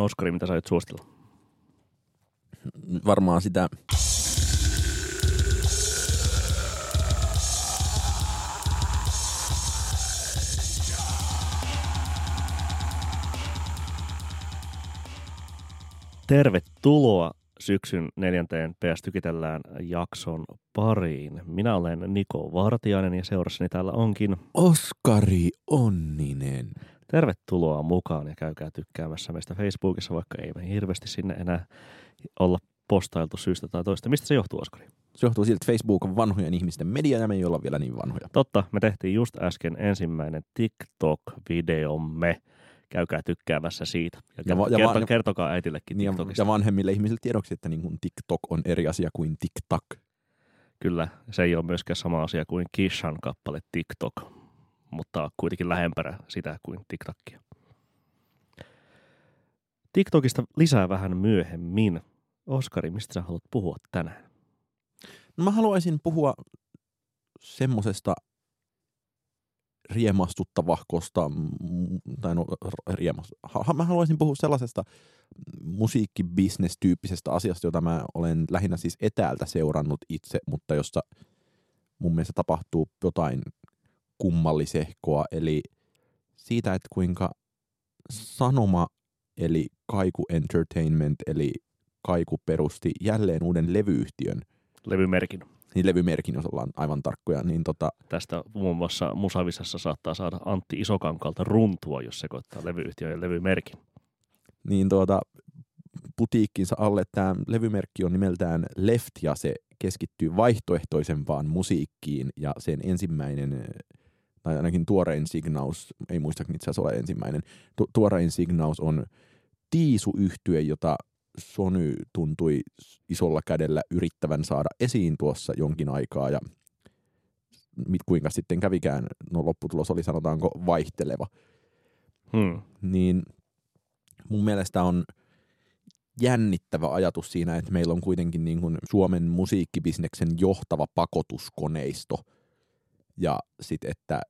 Oskari, mitä sä nyt suostella? Varmaan sitä Tervetuloa syksyn neljänteen PS Tykitellään jakson pariin. Minä olen Niko Vartiainen ja seurassani täällä onkin Oskari Onninen. Tervetuloa mukaan ja käykää tykkäämässä meistä Facebookissa, vaikka ei me hirveästi sinne enää olla postailtu syystä tai toista. Mistä se johtuu, Oskari? Se johtuu siltä, että Facebook on vanhojen ihmisten media ja me ei olla vielä niin vanhoja. Totta, me tehtiin just äsken ensimmäinen TikTok-videomme. Käykää tykkäämässä siitä. Ja, Ja va- ja kerto, va- kertokaa äitillekin Niin ja, TikTokista. ja vanhemmille ihmisille tiedoksi, että niin kuin TikTok on eri asia kuin TikTok. Kyllä, se ei ole myöskään sama asia kuin Kishan kappale TikTok, mutta kuitenkin lähempänä sitä kuin TikTokia. TikTokista lisää vähän myöhemmin. Oskari, mistä sä haluat puhua tänään? No mä haluaisin puhua semmosesta riemastuttavahkosta, tai no r- riemas, ha, mä haluaisin puhua sellaisesta musiikkibisnes-tyyppisestä asiasta, jota mä olen lähinnä siis etäältä seurannut itse, mutta jossa mun mielestä tapahtuu jotain kummallisehkoa, eli siitä, että kuinka Sanoma, eli Kaiku Entertainment, eli Kaiku perusti jälleen uuden levyyhtiön, Levymerkin. niin levymerkin, jos ollaan aivan tarkkoja, niin tota, Tästä muun muassa Musavisassa saattaa saada Antti Isokankalta runtua, jos sekoittaa levyyhtiön ja levymerkin. niin tuota, putiikkinsa alle tämä levymerkki on nimeltään Left ja se keskittyy vaihtoehtoisempaan musiikkiin ja sen ensimmäinen tai ainakin tuorein signaus, ei muista itse asiassa ole ensimmäinen, tu- tuorein signaus on tiisu yhtye jota Sony tuntui isolla kädellä yrittävän saada esiin tuossa jonkin aikaa ja mit, kuinka sitten kävikään, no lopputulos oli sanotaanko vaihteleva. Hmm. niin mun mielestä on jännittävä ajatus siinä, että meillä on kuitenkin niin kuin Suomen musiikkibisneksen johtava pakotuskoneisto ja sitten, että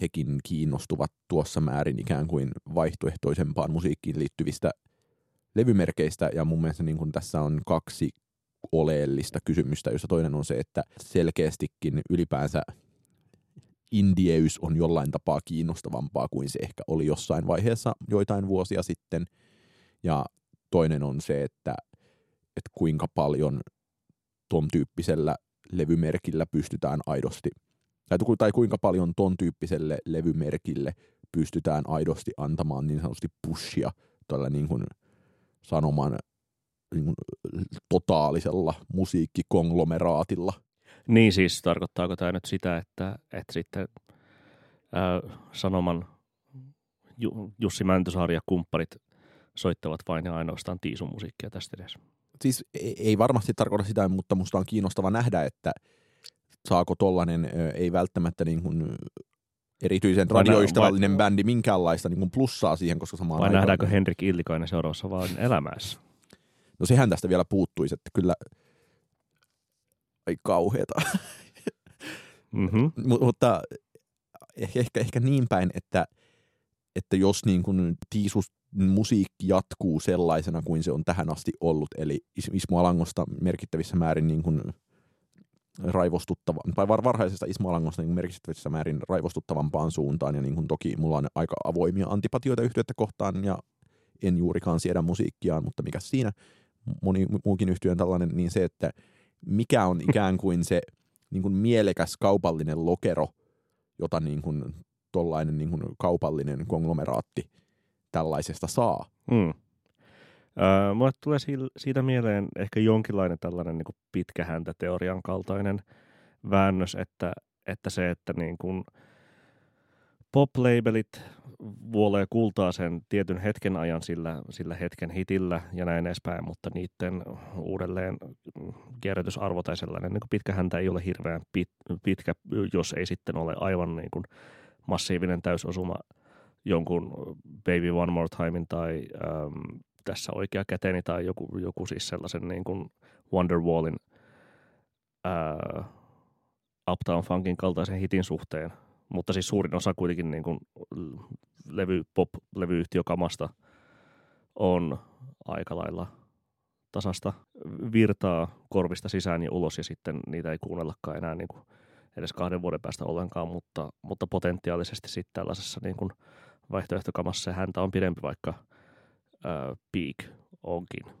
hekin kiinnostuvat tuossa määrin ikään kuin vaihtoehtoisempaan musiikkiin liittyvistä levymerkeistä ja mun mielestä niin kuin tässä on kaksi oleellista kysymystä, jossa toinen on se, että selkeästikin ylipäänsä indieys on jollain tapaa kiinnostavampaa kuin se ehkä oli jossain vaiheessa joitain vuosia sitten. Ja toinen on se, että, että kuinka paljon ton tyyppisellä levymerkillä pystytään aidosti, tai, ku- tai kuinka paljon ton tyyppiselle levymerkille pystytään aidosti antamaan niin sanotusti pushia tällä niin kuin sanoman niin kuin totaalisella musiikkikonglomeraaatilla. Niin siis tarkoittaako tämä nyt sitä, että, että sitten ää, Sanoman Ju, Jussi Mäntysaari ja kumpparit soittavat vain ja ainoastaan tiisun musiikkia tästä edes? siis ei ei varmasti tarkoita sitä, mutta musta on kiinnostava nähdä, että saako tollanen ei välttämättä niin kuin erityisen Vai radioystävällinen bändi minkäänlaista niin kuin plussaa siihen, koska samaan Vai aikaan... nähdäänkö Henrik Illikainen seuraavassa vaan elämässä? No sehän tästä vielä puuttuisi, että kyllä... Ai kauheeta. Mm-hmm. M- mutta ehkä, ehkä, ehkä niin päin, että, että jos niin kuin Tiisus musiikki jatkuu sellaisena kuin se on tähän asti ollut, eli Is- Ismo Alangosta merkittävissä määrin niin kuin raivostuttava, tai var, varhaisesta Ismo Alangosta niin merkittävissä määrin raivostuttavampaan suuntaan, ja niin kuin toki mulla on aika avoimia antipatioita yhtiötä kohtaan, ja en juurikaan siedä musiikkiaan, mutta mikä siinä, moni muukin yhtiön tällainen, niin se, että mikä on ikään kuin se niin kuin mielekäs kaupallinen lokero, jota niin kuin tollainen niin kuin kaupallinen konglomeraatti tällaisesta saa. Mm. Mulle tulee siitä mieleen ehkä jonkinlainen tällainen niin pitkähäntäteorian kaltainen väännös, että, että se, että niin kuin pop-labelit vuolee kultaa sen tietyn hetken ajan sillä, sillä hetken hitillä ja näin edespäin, mutta niiden uudelleen kierrätysarvo tai sellainen niin pitkähäntä ei ole hirveän pit, pitkä, jos ei sitten ole aivan niin kuin massiivinen täysosuma jonkun Baby One More Timein tai äm, tässä oikea käteni tai joku, joku siis sellaisen niin kuin Wonderwallin ää, Uptown Funkin kaltaisen hitin suhteen. Mutta siis suurin osa kuitenkin niin kuin levy, pop-levyyhtiökamasta on aika lailla tasasta virtaa korvista sisään ja ulos ja sitten niitä ei kuunnellakaan enää niin kuin edes kahden vuoden päästä ollenkaan, mutta, mutta potentiaalisesti sitten tällaisessa niin kuin vaihtoehtokamassa se häntä on pidempi, vaikka ää, peak onkin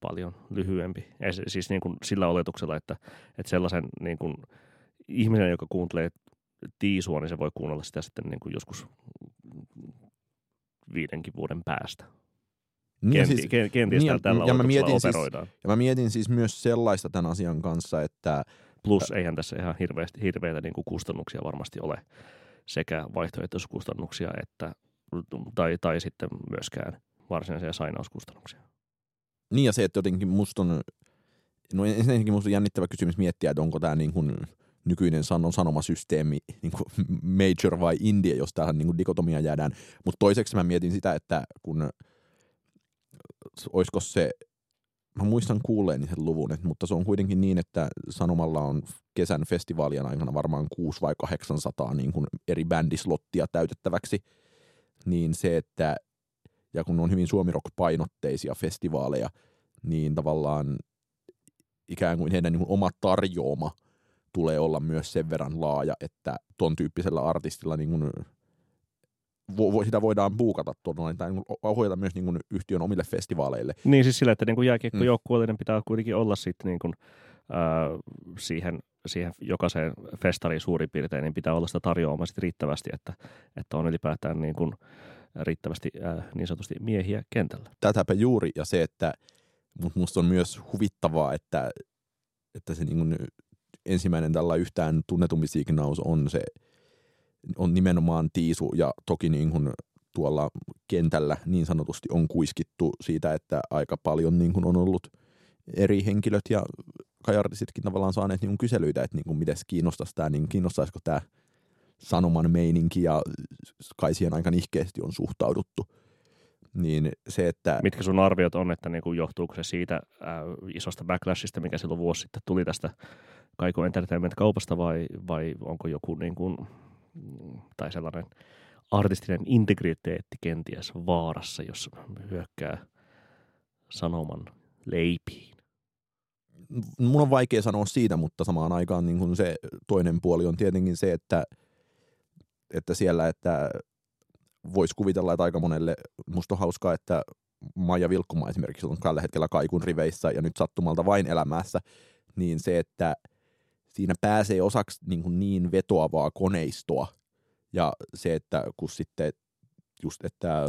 paljon lyhyempi. Ja siis niin kuin sillä oletuksella, että, että sellaisen niin kuin ihminen, joka kuuntelee tiisua, niin se voi kuunnella sitä sitten niin kuin joskus viidenkin vuoden päästä. Niin Kenti, siis, kenties niin, tällä ja mä mietin siis, ja mä mietin siis myös sellaista tämän asian kanssa, että... Plus eihän tässä ihan hirveästi, hirveitä niin kuin kustannuksia varmasti ole sekä vaihtoehtoiskustannuksia että, tai, tai sitten myöskään varsinaisia sainauskustannuksia. Niin ja se, että jotenkin musta on, no ensinnäkin musta on jännittävä kysymys miettiä, että onko tämä niin nykyinen sanon sanomasysteemi niin kuin major vai indie, jos tähän niin dikotomia jäädään. Mutta toiseksi mä mietin sitä, että kun olisiko se, mä muistan kuulleeni sen luvun, että, mutta se on kuitenkin niin, että Sanomalla on kesän festivaalien aikana varmaan 6 vai 800 niin kuin eri bändislottia täytettäväksi, niin se, että ja kun on hyvin suomirock-painotteisia festivaaleja, niin tavallaan ikään kuin heidän niin kuin oma tarjoama tulee olla myös sen verran laaja, että ton tyyppisellä artistilla niin kuin, vo, sitä voidaan buukata tuolla, tai niin ohjata myös niin kuin yhtiön omille festivaaleille. Niin siis sillä, että niin jääkiekkojoukkueiden mm. pitää kuitenkin olla sitten niin kuin, äh, siihen, siihen jokaiseen festariin suurin piirtein, niin pitää olla sitä tarjoamaa riittävästi, että, että on ylipäätään niin kuin, riittävästi äh, niin sanotusti miehiä kentällä. Tätäpä juuri, ja se, että musta on myös huvittavaa, että, että se niin ensimmäinen tällä yhtään tunnetumpi signaus on se, on nimenomaan Tiisu, ja toki niin kuin tuolla kentällä niin sanotusti on kuiskittu siitä, että aika paljon niin kuin on ollut eri henkilöt ja kajartisitkin tavallaan saaneet niin kyselyitä, että niin kuin mites kiinnostaisi tämä, niin kiinnostaisiko tämä sanoman meininki ja kai siihen aika nihkeästi on suhtauduttu. Niin se, että... Mitkä sun arviot on, että niin kuin johtuuko se siitä äh, isosta backlashista, mikä silloin vuosi sitten tuli tästä Kaiko Entertainment-kaupasta vai, vai onko joku niin kuin, tai sellainen artistinen integriteetti kenties vaarassa, jos hyökkää sanoman leipiin? Mun on vaikea sanoa siitä, mutta samaan aikaan niin kuin se toinen puoli on tietenkin se, että – että siellä, että voisi kuvitella, että aika monelle, musta on hauskaa, että Maija Vilkkuma esimerkiksi on tällä hetkellä Kaikun riveissä ja nyt sattumalta vain elämässä, niin se, että siinä pääsee osaksi niin, kuin niin vetoavaa koneistoa ja se, että kun sitten just, että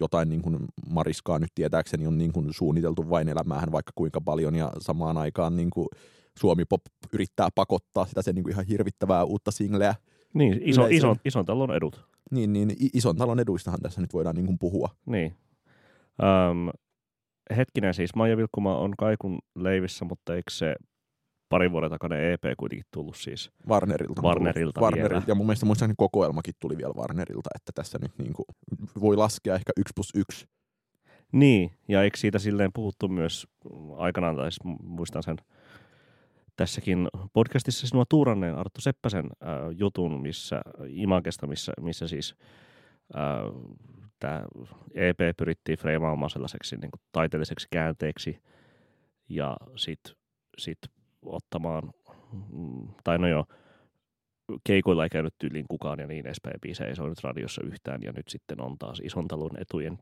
jotain niin kuin Mariskaa nyt tietääkseni on niin kuin suunniteltu vain elämään vaikka kuinka paljon ja samaan aikaan niin kuin Suomi Pop yrittää pakottaa sitä sen niin kuin ihan hirvittävää uutta singleä niin, iso, ison, ison talon edut. Niin, niin, ison talon eduistahan tässä nyt voidaan niin kuin puhua. Niin. Öm, hetkinen siis, Maija Vilkkuma on Kaikun leivissä, mutta eikö se parin vuoden takainen EP kuitenkin tullut siis Warnerilta. Warnerilta Warnerilta. Ja mun mielestä muistaakseni kokoelmakin tuli vielä Warnerilta, että tässä nyt niin kuin voi laskea ehkä yksi plus yksi. Niin, ja eikö siitä silleen puhuttu myös aikanaan, tai muistan sen tässäkin podcastissa sinua tuuranneen Arttu Seppäsen äh, jutun, missä Imagesta, missä, missä siis äh, tämä EP pyrittiin freimaamaan sellaiseksi niin kuin taiteelliseksi käänteeksi ja sitten sit ottamaan, mm, tai no joo, keikoilla ei käynyt tyyliin kukaan ja niin edespäin. Biisejä ei soinut radiossa yhtään ja nyt sitten on taas ison talon etujen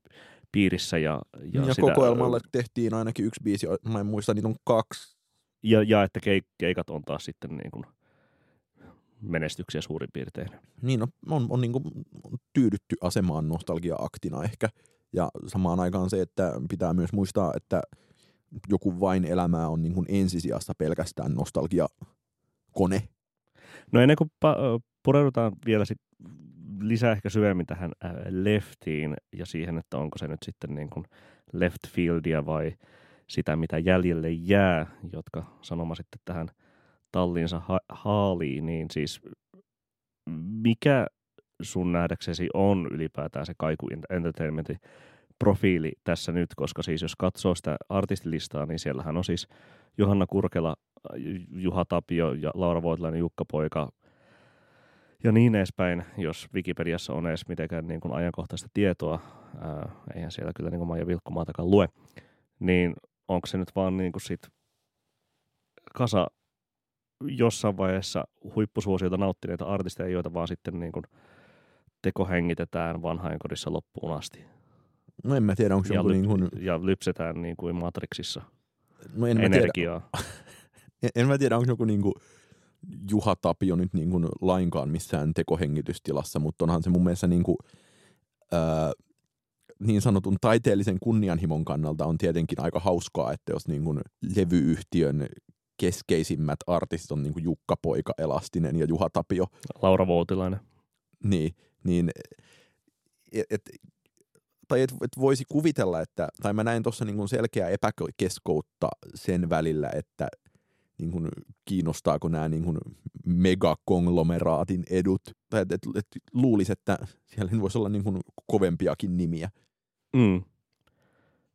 piirissä. Ja, ja, ja sitä, kokoelmalle tehtiin ainakin yksi biisi, mä en muista, niitä on kaksi ja, ja että keik, keikat on taas sitten niin kuin menestyksiä suurin piirtein. Niin, no, on, on niin kuin tyydytty asemaan nostalgia-aktina ehkä. Ja samaan aikaan se, että pitää myös muistaa, että joku vain elämää on niin kuin ensisijassa pelkästään nostalgia-kone. No ennen kuin pa- pureudutaan vielä sit lisää ehkä syvemmin tähän leftiin ja siihen, että onko se nyt sitten niin kuin left fieldia vai – sitä, mitä jäljelle jää, jotka sanoma sitten tähän talliinsa ha- haaliin, niin siis mikä sun nähdäksesi on ylipäätään se Kaiku Entertainmentin profiili tässä nyt, koska siis jos katsoo sitä artistilistaa, niin siellähän on siis Johanna Kurkela, Juha Tapio ja Laura Voitilainen, Jukka Poika, ja niin edespäin, jos Wikipediassa on edes mitenkään niin kuin ajankohtaista tietoa, ää, eihän siellä kyllä niin kuin Maija Vilkkumaatakaan lue, niin onko se nyt vaan niin kuin sit kasa jossain vaiheessa huippusuosiota nauttineita artisteja, joita vaan sitten niin kuin tekohengitetään vanhainkodissa loppuun asti. No en mä tiedä, onko se ja, joku lyp- niin kuin, ja lypsetään niin kuin Matrixissa no en mä tiedä, energiaa. en, en mä tiedä, onko joku niin kuin Juha Tapio nyt niin kuin lainkaan missään tekohengitystilassa, mutta onhan se mun mielestä niin kuin, ää, niin sanotun taiteellisen kunnianhimon kannalta on tietenkin aika hauskaa, että jos niin kuin levyyhtiön keskeisimmät artistit on niin kuin Jukka Poika Elastinen ja Juha Tapio, Laura Voutilainen. niin, niin et, et, tai et, et voisi kuvitella, että, tai mä näin tuossa niin selkeää epäkeskoutta sen välillä, että niin kuin, kiinnostaako nämä niin kuin megakonglomeraatin edut, tai että et, et, luulisi, että siellä voisi olla niin kuin kovempiakin nimiä. Mm.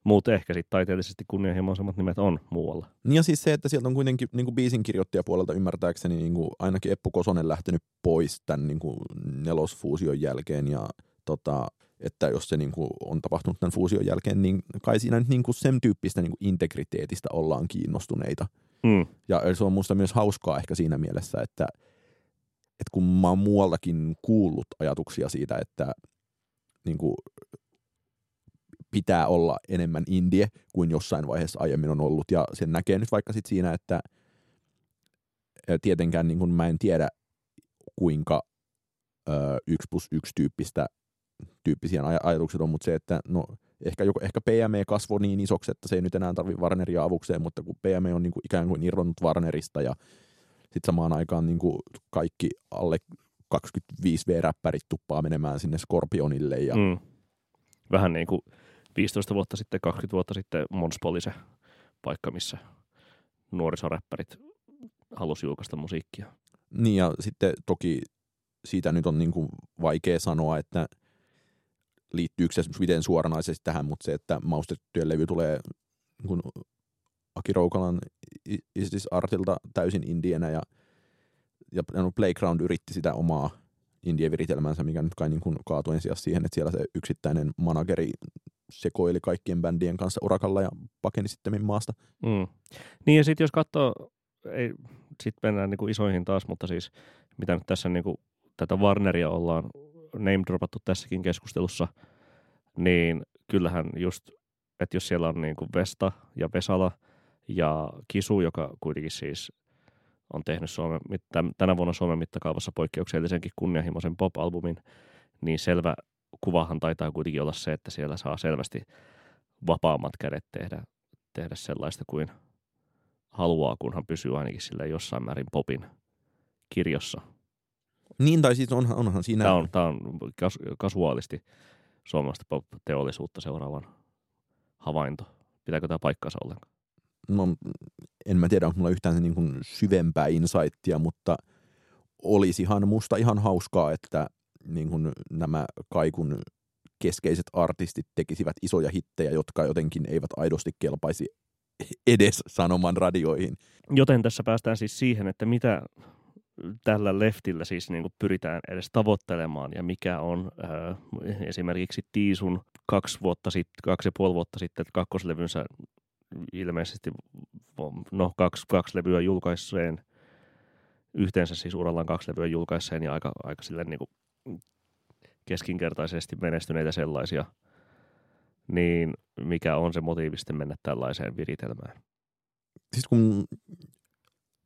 Mutta ehkä sitten taiteellisesti kunnianhimoisemmat nimet on muualla. Niin ja siis se, että sieltä on kuitenkin niin kuin biisin kirjoittajapuolelta ymmärtääkseni niin kuin ainakin Eppu Kosonen lähtenyt pois tämän niin kuin nelosfuusion jälkeen ja tota, että jos se niin kuin on tapahtunut tämän fuusion jälkeen, niin kai siinä nyt niin kuin sen tyyppistä niin kuin integriteetistä ollaan kiinnostuneita. Mm. Ja se on musta myös hauskaa ehkä siinä mielessä, että, että kun mä oon muualtakin kuullut ajatuksia siitä, että niin kuin pitää olla enemmän indie kuin jossain vaiheessa aiemmin on ollut. Ja sen näkee nyt vaikka sit siinä, että tietenkään niin kuin mä en tiedä, kuinka ö, yksi plus yksi tyyppistä tyyppisiä aj- ajatukset on, mutta se, että no, ehkä, joko, ehkä PME kasvoi niin isoksi, että se ei nyt enää tarvitse Warneria avukseen, mutta kun PME on niin kuin ikään kuin irronnut Warnerista ja sitten samaan aikaan niin kuin kaikki alle 25 V-räppärit tuppaa menemään sinne Scorpionille ja Mm. Vähän niin kuin 15 vuotta sitten, 20 vuotta sitten Monspol oli se paikka, missä nuorisoräppärit halusi julkaista musiikkia. Niin ja sitten toki siitä nyt on niin kuin vaikea sanoa, että liittyykö se miten suoranaisesti tähän, mutta se, että maustettujen levy tulee niin kuin Aki Roukalan I- Is This Artilta täysin indienä ja, ja Playground yritti sitä omaa indie-viritelmänsä, mikä nyt kai niin kuin kaatui ensin siihen, että siellä se yksittäinen manageri sekoili kaikkien bändien kanssa urakalla ja pakeni sitten maasta. Mm. Niin ja sitten jos katsoo, ei, sitten mennään niin kuin isoihin taas, mutta siis mitä nyt tässä niin kuin, tätä Warneria ollaan name dropattu tässäkin keskustelussa, niin kyllähän just, että jos siellä on niin kuin Vesta ja Vesala ja Kisu, joka kuitenkin siis on tehnyt Suomen, tänä vuonna Suomen mittakaavassa poikkeuksellisenkin kunnianhimoisen pop-albumin, niin selvä kuvahan taitaa kuitenkin olla se, että siellä saa selvästi vapaammat kädet tehdä, tehdä sellaista kuin haluaa, kunhan pysyy ainakin sille jossain määrin popin kirjossa. Niin, tai siis onhan, onhan siinä... Tämä on, tämä on kas, kasuaalisti suomalaista pop-teollisuutta seuraavan havainto. Pitääkö tämä paikkansa ollenkaan? no, en mä tiedä, onko mulla yhtään niin kuin syvempää insightia, mutta olisihan musta ihan hauskaa, että niin kuin nämä kaikun keskeiset artistit tekisivät isoja hittejä, jotka jotenkin eivät aidosti kelpaisi edes sanoman radioihin. Joten tässä päästään siis siihen, että mitä tällä leftillä siis niin kuin pyritään edes tavoittelemaan ja mikä on äh, esimerkiksi Tiisun kaksi, vuotta sit, kaksi ja puoli vuotta sitten kakkoslevynsä ilmeisesti no, kaksi, kaksi levyä julkaisseen, yhteensä siis urallaan kaksi levyä julkaisseen ja aika, aika silleen niin kuin keskinkertaisesti menestyneitä sellaisia, niin mikä on se motiivi sitten mennä tällaiseen viritelmään? Siis kun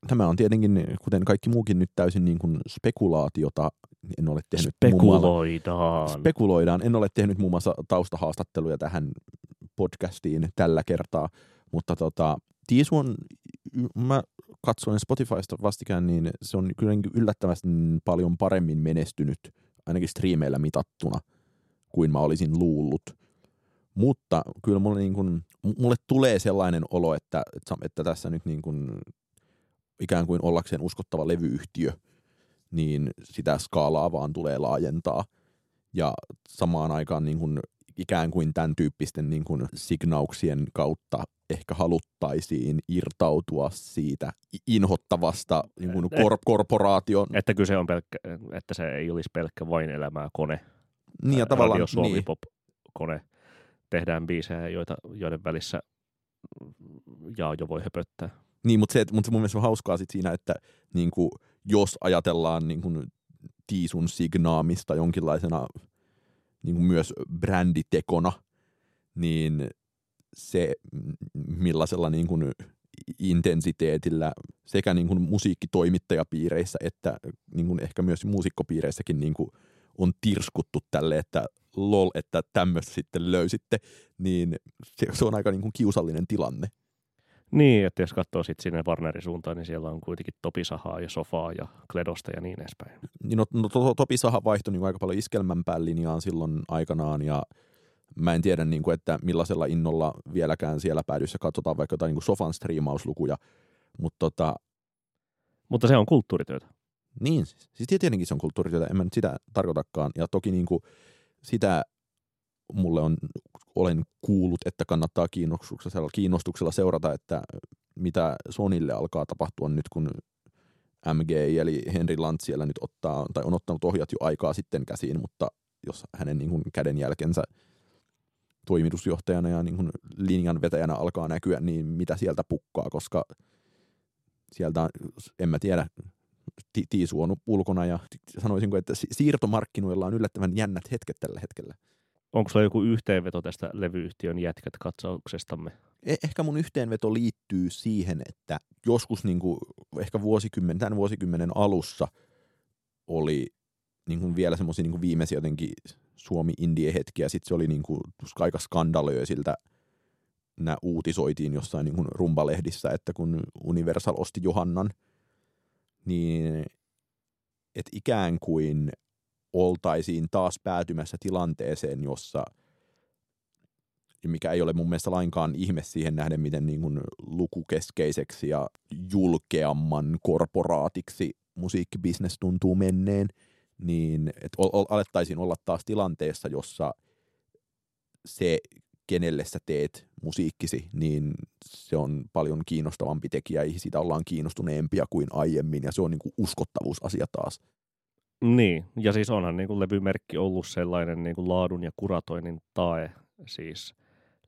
tämä on tietenkin, kuten kaikki muukin nyt täysin niin kuin spekulaatiota, en ole tehnyt Spekuloidaan. spekuloidaan. En ole tehnyt muun muassa taustahaastatteluja tähän podcastiin tällä kertaa, mutta tota, Tiisu on, mä katsoin Spotifysta vastikään, niin se on kyllä yllättävästi paljon paremmin menestynyt, ainakin striimeillä mitattuna, kuin mä olisin luullut. Mutta kyllä mulle, niin kuin, mulle tulee sellainen olo, että, että tässä nyt niin kuin, ikään kuin ollakseen uskottava levyyhtiö, niin sitä skaalaa vaan tulee laajentaa. Ja samaan aikaan niin kuin ikään kuin tämän tyyppisten niin kuin signauksien kautta ehkä haluttaisiin irtautua siitä inhottavasta niin kuin kor- korporaation. Että kyse on pelkkä, että se ei olisi pelkkä vain elämää kone. Niin ja tavallaan, Radio Suomi niin. Pop kone. Tehdään biisejä, joita, joiden välissä jaa jo voi höpöttää. Niin, mutta se, mutta se mun mielestä on hauskaa sit siinä, että niin kuin, jos ajatellaan niin kuin, Tiisun signaamista jonkinlaisena niin kuin myös bränditekona, niin se millaisella niin kuin, intensiteetillä sekä niin kuin, musiikkitoimittajapiireissä että niin kuin, ehkä myös muusikkopiireissäkin niin kuin, on tirskuttu tälle, että lol, että tämmöistä sitten löysitte, niin se, se on aika niin kuin, kiusallinen tilanne. Niin, että jos katsoo sitten sinne Warnerin suuntaan, niin siellä on kuitenkin topisahaa ja sofaa ja kledosta ja niin edespäin. Niin no, no to, Topi Saha vaihtoi niin aika paljon iskelmänpään linjaan silloin aikanaan ja mä en tiedä, niin kuin, että millaisella innolla vieläkään siellä päädyssä katsotaan vaikka jotain niin kuin sofan striimauslukuja, mutta tota, Mutta se on kulttuurityötä. niin, siis tietenkin se on kulttuurityötä, en mä nyt sitä tarkoitakaan ja toki niin kuin, sitä mulle on, olen kuullut, että kannattaa kiinnostuksella, kiinnostuksella seurata, että mitä Sonille alkaa tapahtua nyt, kun MGI eli Henry Lantz siellä nyt ottaa, tai on ottanut ohjat jo aikaa sitten käsiin, mutta jos hänen niin kuin kädenjälkensä toimitusjohtajana ja niin kuin linjan vetäjänä alkaa näkyä, niin mitä sieltä pukkaa, koska sieltä, en mä tiedä, ti- Tiisu on ulkona ja sanoisinko, että si- siirtomarkkinoilla on yllättävän jännät hetket tällä hetkellä. Onko sulla joku yhteenveto tästä levyyhtiön jätkät katsauksestamme? E- ehkä mun yhteenveto liittyy siihen, että joskus niin kuin, ehkä vuosikymmen, tämän vuosikymmenen alussa oli niin kuin vielä semmoisia niin viimeisiä jotenkin suomi indie hetkiä. Sitten se oli niin kuin, aika skandalöisiltä nämä uutisoitiin jossain niin kuin rumbalehdissä, että kun Universal osti Johannan, niin että ikään kuin oltaisiin taas päätymässä tilanteeseen, jossa mikä ei ole mun mielestä lainkaan ihme siihen nähden, miten niin kuin lukukeskeiseksi ja julkeamman korporaatiksi musiikkibisnes tuntuu menneen, niin että alettaisiin olla taas tilanteessa, jossa se, kenelle sä teet musiikkisi, niin se on paljon kiinnostavampi tekijä, siitä ollaan kiinnostuneempia kuin aiemmin, ja se on niin kuin uskottavuusasia taas. Niin, ja siis onhan niin kuin levymerkki ollut sellainen niin kuin laadun ja kuratoinnin tae siis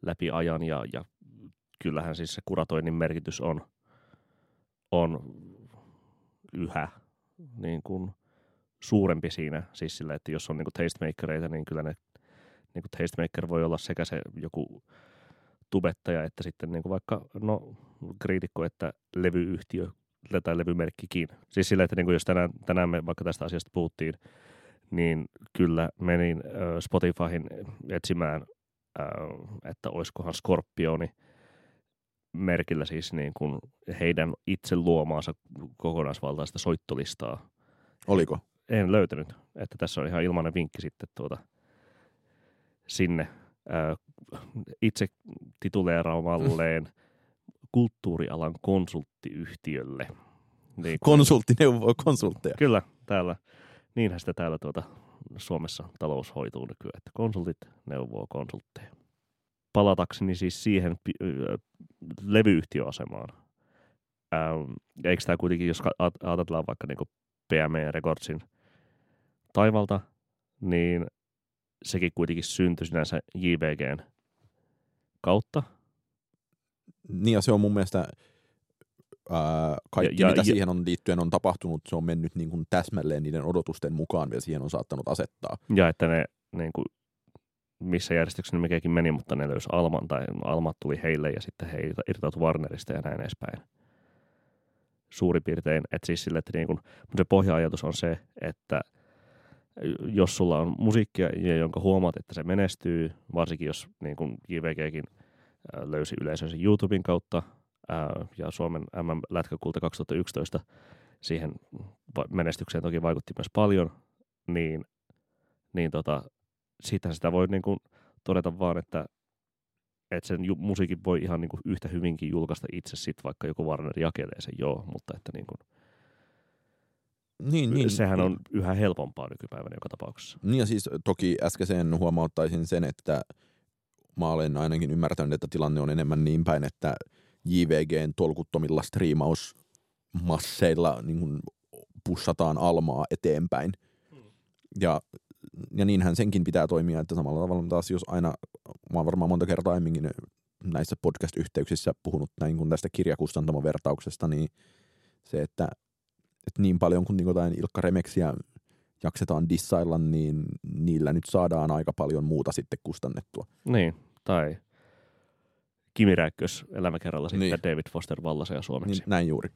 läpi ajan, ja, ja kyllähän siis se kuratoinnin merkitys on, on yhä niin kuin suurempi siinä, siis sillä, että jos on niin kuin tastemakereita, niin kyllä ne niin kuin tastemaker voi olla sekä se joku tubettaja, että sitten niin kuin vaikka no, kriitikko, että levyyhtiö tai levymerkkikin. Siis sillä, että niin kuin jos tänään, tänään me vaikka tästä asiasta puhuttiin, niin kyllä menin äh, Spotifyhin etsimään, äh, että olisikohan Scorpioni merkillä siis niin kuin heidän itse luomaansa kokonaisvaltaista soittolistaa. Oliko? En löytänyt, että tässä on ihan ilmainen vinkki sitten tuota sinne äh, itse tituleeraamalleen kulttuurialan konsulttiyhtiölle. Niin, Konsultti neuvoo konsultteja. Kyllä, täällä. Niinhän sitä täällä tuota Suomessa talous hoituu nykyään, että konsultit neuvoo konsultteja. Palatakseni siis siihen levyyhtiöasemaan. Ähm, eikö tämä kuitenkin, jos ajatellaan vaikka niin PME Recordsin taivalta, niin sekin kuitenkin syntyi sinänsä JVGn kautta. Niin ja se on mun mielestä ää, kaikki, ja, ja, mitä ja, siihen on liittyen on tapahtunut, se on mennyt niin kuin täsmälleen niiden odotusten mukaan vielä siihen on saattanut asettaa. Ja että ne niin kuin, missä järjestyksessä ne mikäkin meni, mutta ne löysi Alman tai Alma tuli heille ja sitten he irtautui Warnerista ja näin edespäin. Suurin piirtein, että siis sille, että niin kuin, mutta se pohja-ajatus on se, että jos sulla on musiikkia, jonka huomaat, että se menestyy, varsinkin jos niin kuin JVGkin löysi yleisönsä YouTuben kautta ja Suomen MM-lätkäkulta 2011 siihen menestykseen toki vaikutti myös paljon, niin, niin tota, siitähän sitä voi niin kuin todeta vaan, että, että sen ju- musiikin voi ihan niin kuin yhtä hyvinkin julkaista itse sit, vaikka joku Warner jakelee sen joo, mutta että niin kuin, niin, niin, sehän on yhä helpompaa nykypäivänä joka tapauksessa. Niin ja siis toki äskeiseen huomauttaisin sen, että mä olen ainakin ymmärtänyt, että tilanne on enemmän niin päin, että JVGn tolkuttomilla striimausmasseilla niin kuin pussataan almaa eteenpäin. Ja, ja niinhän senkin pitää toimia, että samalla tavalla taas jos aina, mä oon varmaan monta kertaa aiemminkin näissä podcast-yhteyksissä puhunut näin kuin tästä kirjakustantamovertauksesta, niin se, että, että niin paljon kuin niin jotain Ilkka Remeksiä jaksetaan dissailla, niin niillä nyt saadaan aika paljon muuta sitten kustannettua. Niin, tai Kimi Räikkös elämäkerralla sitten Niin. David Foster Vallasen ja suomeksi. Niin, näin juuri.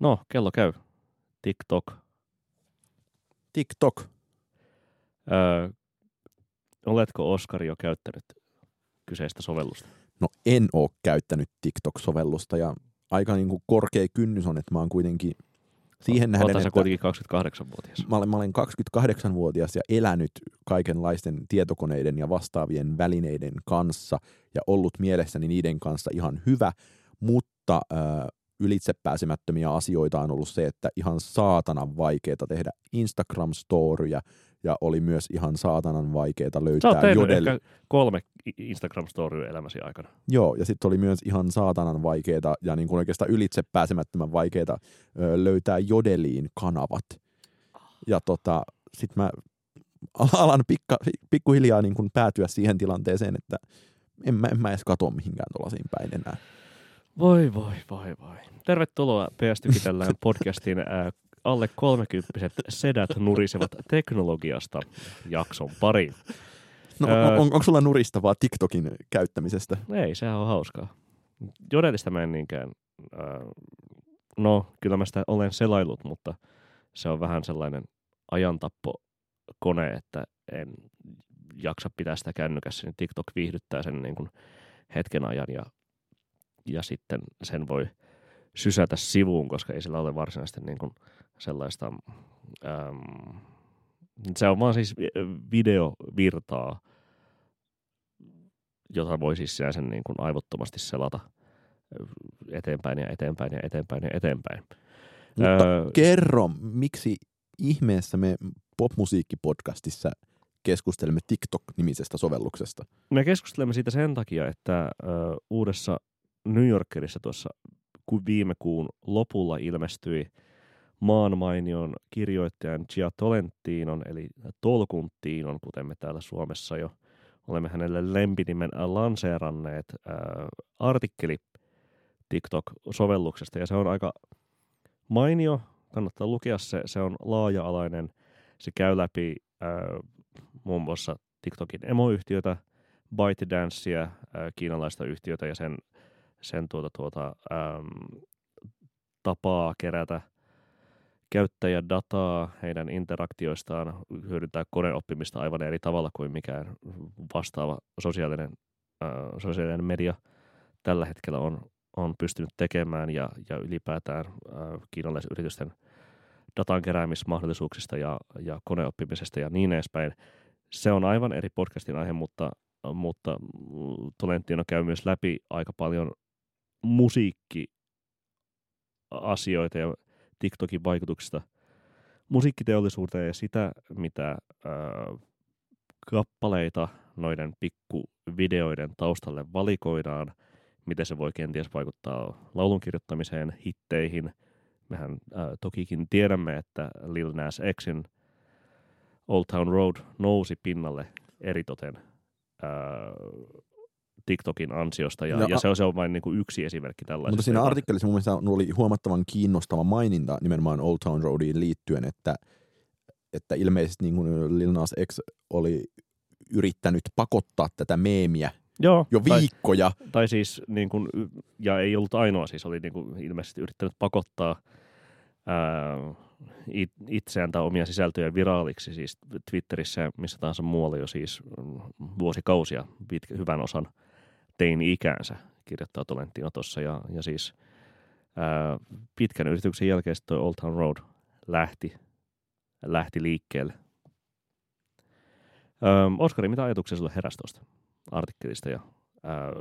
No, kello käy. TikTok. TikTok. Öö, oletko Oskari jo käyttänyt kyseistä sovellusta? No en ole käyttänyt TikTok-sovellusta ja aika niin kuin korkea kynnys on, että mä oon kuitenkin siihen nähden, että kuitenkin 28-vuotias. mä olen, mä olen 28-vuotias ja elänyt kaikenlaisten tietokoneiden ja vastaavien välineiden kanssa ja ollut mielessäni niiden kanssa ihan hyvä, mutta äh, ylitsepääsemättömiä asioita on ollut se, että ihan saatanan vaikeaa tehdä Instagram-storyja ja oli myös ihan saatanan vaikeaa Sä oot löytää tehnyt jodel... ehkä kolme Instagram-storya elämäsi aikana. Joo, ja sitten oli myös ihan saatanan vaikeeta ja niin kuin oikeastaan ylitse pääsemättömän vaikeeta ö, löytää jodeliin kanavat. Ja tota, sitten mä al- alan pikka, pikkuhiljaa niin kuin päätyä siihen tilanteeseen, että en mä, en mä edes katso mihinkään tuollaisiin päin enää. Voi, voi, voi, voi. Tervetuloa PS Tykitellään podcastin ää, alle kolmekymppiset sedät nurisevat teknologiasta jakson pariin. No, Öö, on, onko sulla nuristavaa TikTokin käyttämisestä? Ei, sehän on hauskaa. Jodelista mä en niinkään, ää, no kyllä mä sitä olen selailut, mutta se on vähän sellainen ajantappokone, että en jaksa pitää sitä kännykässä, niin TikTok viihdyttää sen niin kuin hetken ajan ja, ja sitten sen voi sysätä sivuun, koska ei sillä ole varsinaisesti niin kuin sellaista, äm, se on vaan siis videovirtaa, jota voi siis sinänsä niin kuin aivottomasti selata eteenpäin ja eteenpäin ja eteenpäin ja eteenpäin. Mutta Öö, kerro, miksi ihmeessä me popmusiikkipodcastissa keskustelemme TikTok-nimisestä sovelluksesta? Me keskustelemme siitä sen takia, että ö, uudessa New Yorkerissa tuossa viime kuun lopulla ilmestyi maanmainion kirjoittajan Gia Tolentinon, eli Tolkuntiinon, kuten me täällä Suomessa jo olemme hänelle lempinimen lanseeranneet, ö, artikkeli TikTok-sovelluksesta, ja se on aika mainio, kannattaa lukea se, se on laaja-alainen, se käy läpi ö, muun muassa TikTokin emoyhtiötä, ByteDancea, äh, kiinalaista yhtiötä ja sen, sen tuota, tuota, äm, tapaa kerätä käyttäjädataa heidän interaktioistaan, hyödyntää koneoppimista aivan eri tavalla kuin mikään vastaava sosiaalinen, äh, sosiaalinen media tällä hetkellä on, on pystynyt tekemään ja, ja ylipäätään äh, kiinalaisyritysten datan keräämismahdollisuuksista ja, ja koneoppimisesta ja niin edespäin. Se on aivan eri podcastin aihe, mutta, mutta Tolentino käy myös läpi aika paljon musiikkiasioita ja TikTokin vaikutuksista musiikkiteollisuuteen ja sitä, mitä ää, kappaleita noiden pikkuvideoiden taustalle valikoidaan, miten se voi kenties vaikuttaa laulun kirjoittamiseen, hitteihin. Mehän ää, tokikin tiedämme, että Lil Nas Xin Old Town Road nousi pinnalle eritoten ää, TikTokin ansiosta, ja, No, ja se, on, se on vain niin kuin yksi esimerkki tällaisesta. Mutta siinä artikkelissa mun mielestä oli huomattavan kiinnostava maininta nimenomaan Old Town Roadiin liittyen, että, että ilmeisesti niin kuin Lil Nas X oli yrittänyt pakottaa tätä meemiä Joo, jo tai, viikkoja. tai siis, niin kuin, ja ei ollut ainoa, siis oli niin kuin ilmeisesti yrittänyt pakottaa ää, it, itseään tai omia sisältöjä viraaliksi siis Twitterissä ja missä tahansa muualla jo siis mm, vuosikausia pitkä, hyvän osan teini-ikäänsä, kirjoittaa Tolentino tuossa. Ja, ja siis ää, pitkän yrityksen jälkeen toi Old Town Road lähti, lähti liikkeelle. Öm, Oskari, mitä ajatuksia sulle heräsi tuosta artikkelista ja ää,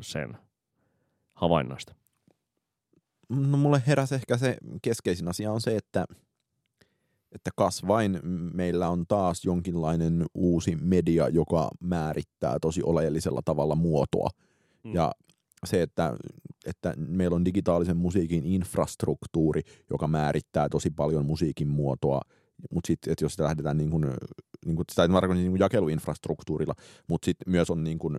sen havainnoista? no mulle heräsi ehkä se keskeisin asia on se, että, että kas vain meillä on taas jonkinlainen uusi media, joka määrittää tosi oleellisella tavalla muotoa. Mm. Ja se, että, että meillä on digitaalisen musiikin infrastruktuuri, joka määrittää tosi paljon musiikin muotoa, mutta sitten, että jos sitä lähdetään niin kuin, niin kuin sitä ei niin kuin jakeluinfrastruktuurilla, mutta sitten myös on niin kuin,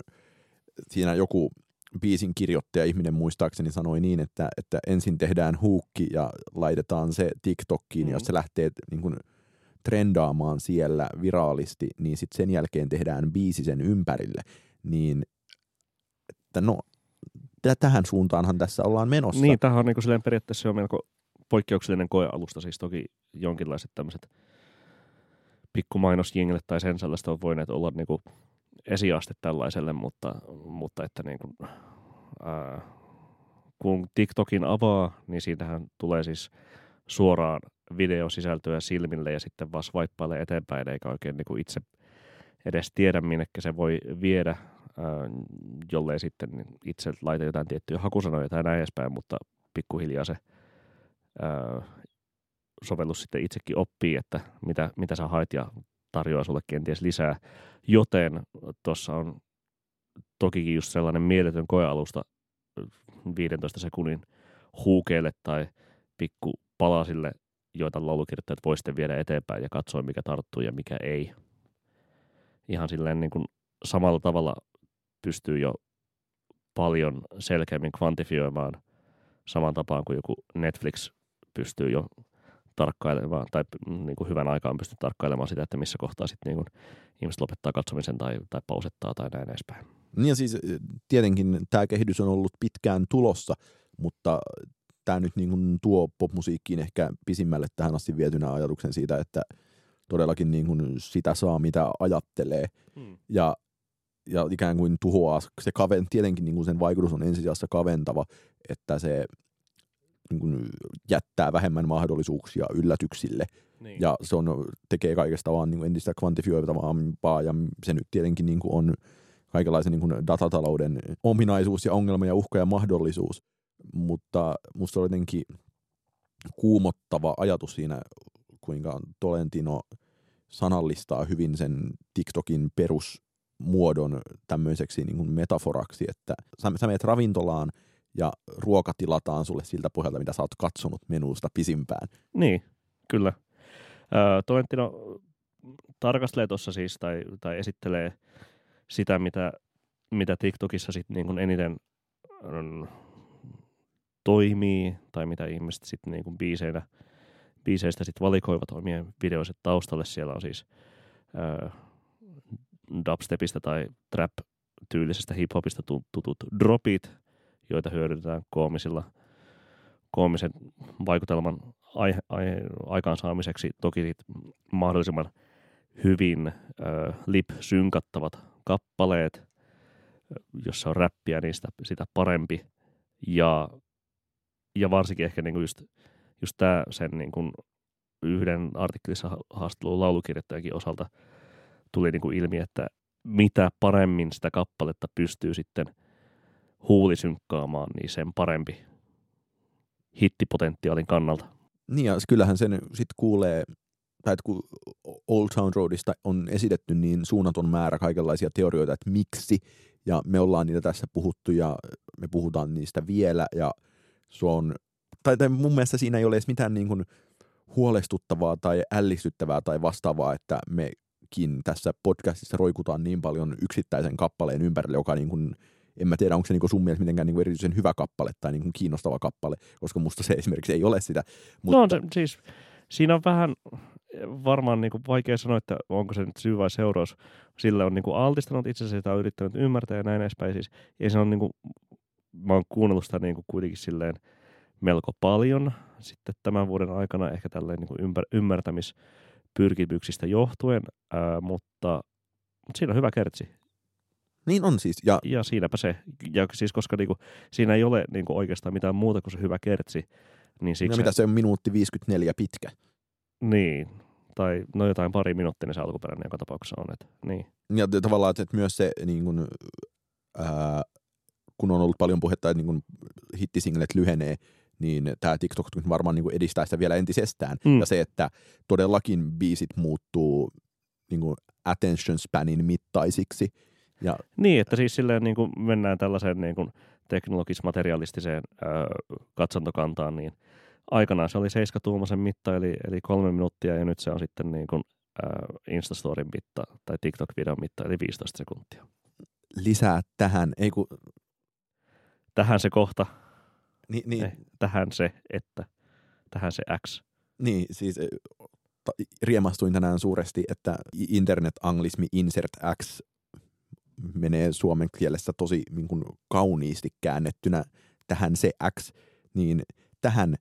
siinä joku biisin kirjoittaja ihminen muistaakseni sanoi niin, että, että ensin tehdään huukki ja laitetaan se TikTokkiin, mm. ja jos se lähtee niin kuin, trendaamaan siellä viraalisti, niin sitten sen jälkeen tehdään biisi sen ympärille, niin että no, tähän suuntaanhan tässä ollaan menossa. Niin, tämähän on niin kuin periaatteessa on melko poikkeuksellinen koealusta, siis toki jonkinlaiset tämmöiset pikkumainosjinglet tai sen sellaista on voineet olla niin kuin esiaste tällaiselle, mutta, mutta että niin kuin, ää, kun TikTokin avaa, niin siitähän tulee siis suoraan videosisältöä silmille ja sitten vaan swipeilee eteenpäin, eikä oikein niin kuin itse edes tiedä, minne se voi viedä, ää, jollei sitten itse laita jotain tiettyjä hakusanoja tai näin edespäin, mutta pikkuhiljaa se ää, sovellus sitten itsekin oppii, että mitä, mitä sä haet ja tarjoaa sulle kenties lisää. Joten tuossa on tokikin just sellainen mieletön koealusta 15 sekunnin huukeille tai pikku palasille, joita laulukirjoittajat voi sitten viedä eteenpäin ja katsoa, mikä tarttuu ja mikä ei. Ihan silleen niin kuin samalla tavalla pystyy jo paljon selkeämmin kvantifioimaan saman tapaan kuin joku Netflix pystyy jo tarkkailemaan, tai niin kuin hyvän aikaan pysty tarkkailemaan sitä, että missä kohtaa sitten niin ihmiset lopettaa katsomisen tai, tai pausettaa tai näin edespäin. Niin ja siis tietenkin tämä kehitys on ollut pitkään tulossa, mutta tämä nyt niin kuin tuo popmusiikkiin ehkä pisimmälle tähän asti vietynä ajatuksen siitä, että todellakin niin kuin sitä saa, mitä ajattelee. Hmm. Ja, ja ikään kuin tuhoaa se kaven, tietenkin niin kuin sen vaikutus on ensisijassa kaventava, että se niin kuin jättää vähemmän mahdollisuuksia yllätyksille. Niin. Ja se on, tekee kaikesta vaan niin kuin entistä kvantifioitavampaa ja se nyt tietenkin niin kuin on kaikenlaisen niin kuin datatalouden ominaisuus ja ongelma ja uhka ja mahdollisuus. Mutta musta on jotenkin kuumottava ajatus siinä, kuinka Tolentino sanallistaa hyvin sen TikTokin perusmuodon tämmöiseksi niin kuin metaforaksi, että sä, sä menet ravintolaan – ja ruoka tilataan sulle siltä pohjalta, mitä sä oot katsonut menuusta pisimpään. Niin, kyllä. Toentino tarkastelee tuossa siis tai, tai esittelee sitä, mitä, mitä TikTokissa sit niin kuin eniten mm, toimii tai mitä ihmiset sitten niin kuin biiseinä, biiseistä sit valikoivat omien videoiset taustalle. Siellä on siis öö, dubstepistä tai trap-tyylisestä hiphopista tutut dropit, joita hyödynnetään koomisilla, koomisen vaikutelman ai, ai, aikaansaamiseksi. Toki mahdollisimman hyvin äh, lip-synkattavat kappaleet, jossa on räppiä, niin sitä, sitä parempi. Ja, ja varsinkin ehkä niin just, just tämä sen niin kuin yhden artikkelissa haastattelun laulukirjoittajakin osalta tuli niin kuin ilmi, että mitä paremmin sitä kappaletta pystyy sitten – huulisynkkaamaan, niin sen parempi hittipotentiaalin kannalta. Niin ja kyllähän sen sitten kuulee, tai että kun Old Town Roadista on esitetty niin suunnaton määrä kaikenlaisia teorioita, että miksi, ja me ollaan niitä tässä puhuttu ja me puhutaan niistä vielä, ja se on, tai, tai mun mielestä siinä ei ole edes mitään niin kuin huolestuttavaa tai ällistyttävää tai vastaavaa, että mekin tässä podcastissa roikutaan niin paljon yksittäisen kappaleen ympärille, joka niin kuin en mä tiedä, onko se niinku sun mielestä mitenkään niinku erityisen hyvä kappale tai niinku kiinnostava kappale, koska musta se esimerkiksi ei ole sitä. Mutta... No on se, siis siinä on vähän varmaan niinku vaikea sanoa, että onko se nyt syy vai seuraus. Sillä on niinku altistanut itse asiassa, sitä on yrittänyt ymmärtää ja näin edespäin. Siis, ja se on niinku, mä oon kuunnellut sitä niinku kuitenkin silleen melko paljon sitten tämän vuoden aikana ehkä tälleen niinku ymmär, ymmärtämispyrkimyksistä johtuen, ää, mutta, mutta siinä on hyvä kertsi. Niin on siis. Ja, ja siinäpä se. Ja siis koska niinku, siinä ei ole niinku oikeastaan mitään muuta kuin se hyvä kertsi. Niin siksi no mitä se on minuutti 54 pitkä? Niin. Tai no jotain pari minuuttia niin se alkuperäinen joka tapauksessa on. Että, niin. Ja tavallaan, että myös se niin kun, ää, kun on ollut paljon puhetta, että niin kun hittisinglet lyhenee, niin tämä TikTok varmaan niin edistää sitä vielä entisestään. Mm. Ja se, että todellakin biisit muuttuu niin kuin attention spanin mittaisiksi. Ja Niin, että siis silleen niin kuin mennään tällaiseen niin kuin teknologis-materialistiseen öö, katsontokantaan, niin aikanaan se oli 7-tuumaisen mitta, eli, eli kolme minuuttia, ja nyt se on sitten niin kuin öö, Instastorin mitta tai TikTok-videon mitta, eli 15 sekuntia. lisää tähän, ei kun, Tähän se kohta, niin, niin, eh, tähän se, että, tähän se X. niin siis riemastuin tänään suuresti, että internet-anglismi insert X menee suomen kielessä tosi niin kuin kauniisti käännettynä tähän se X, niin tähän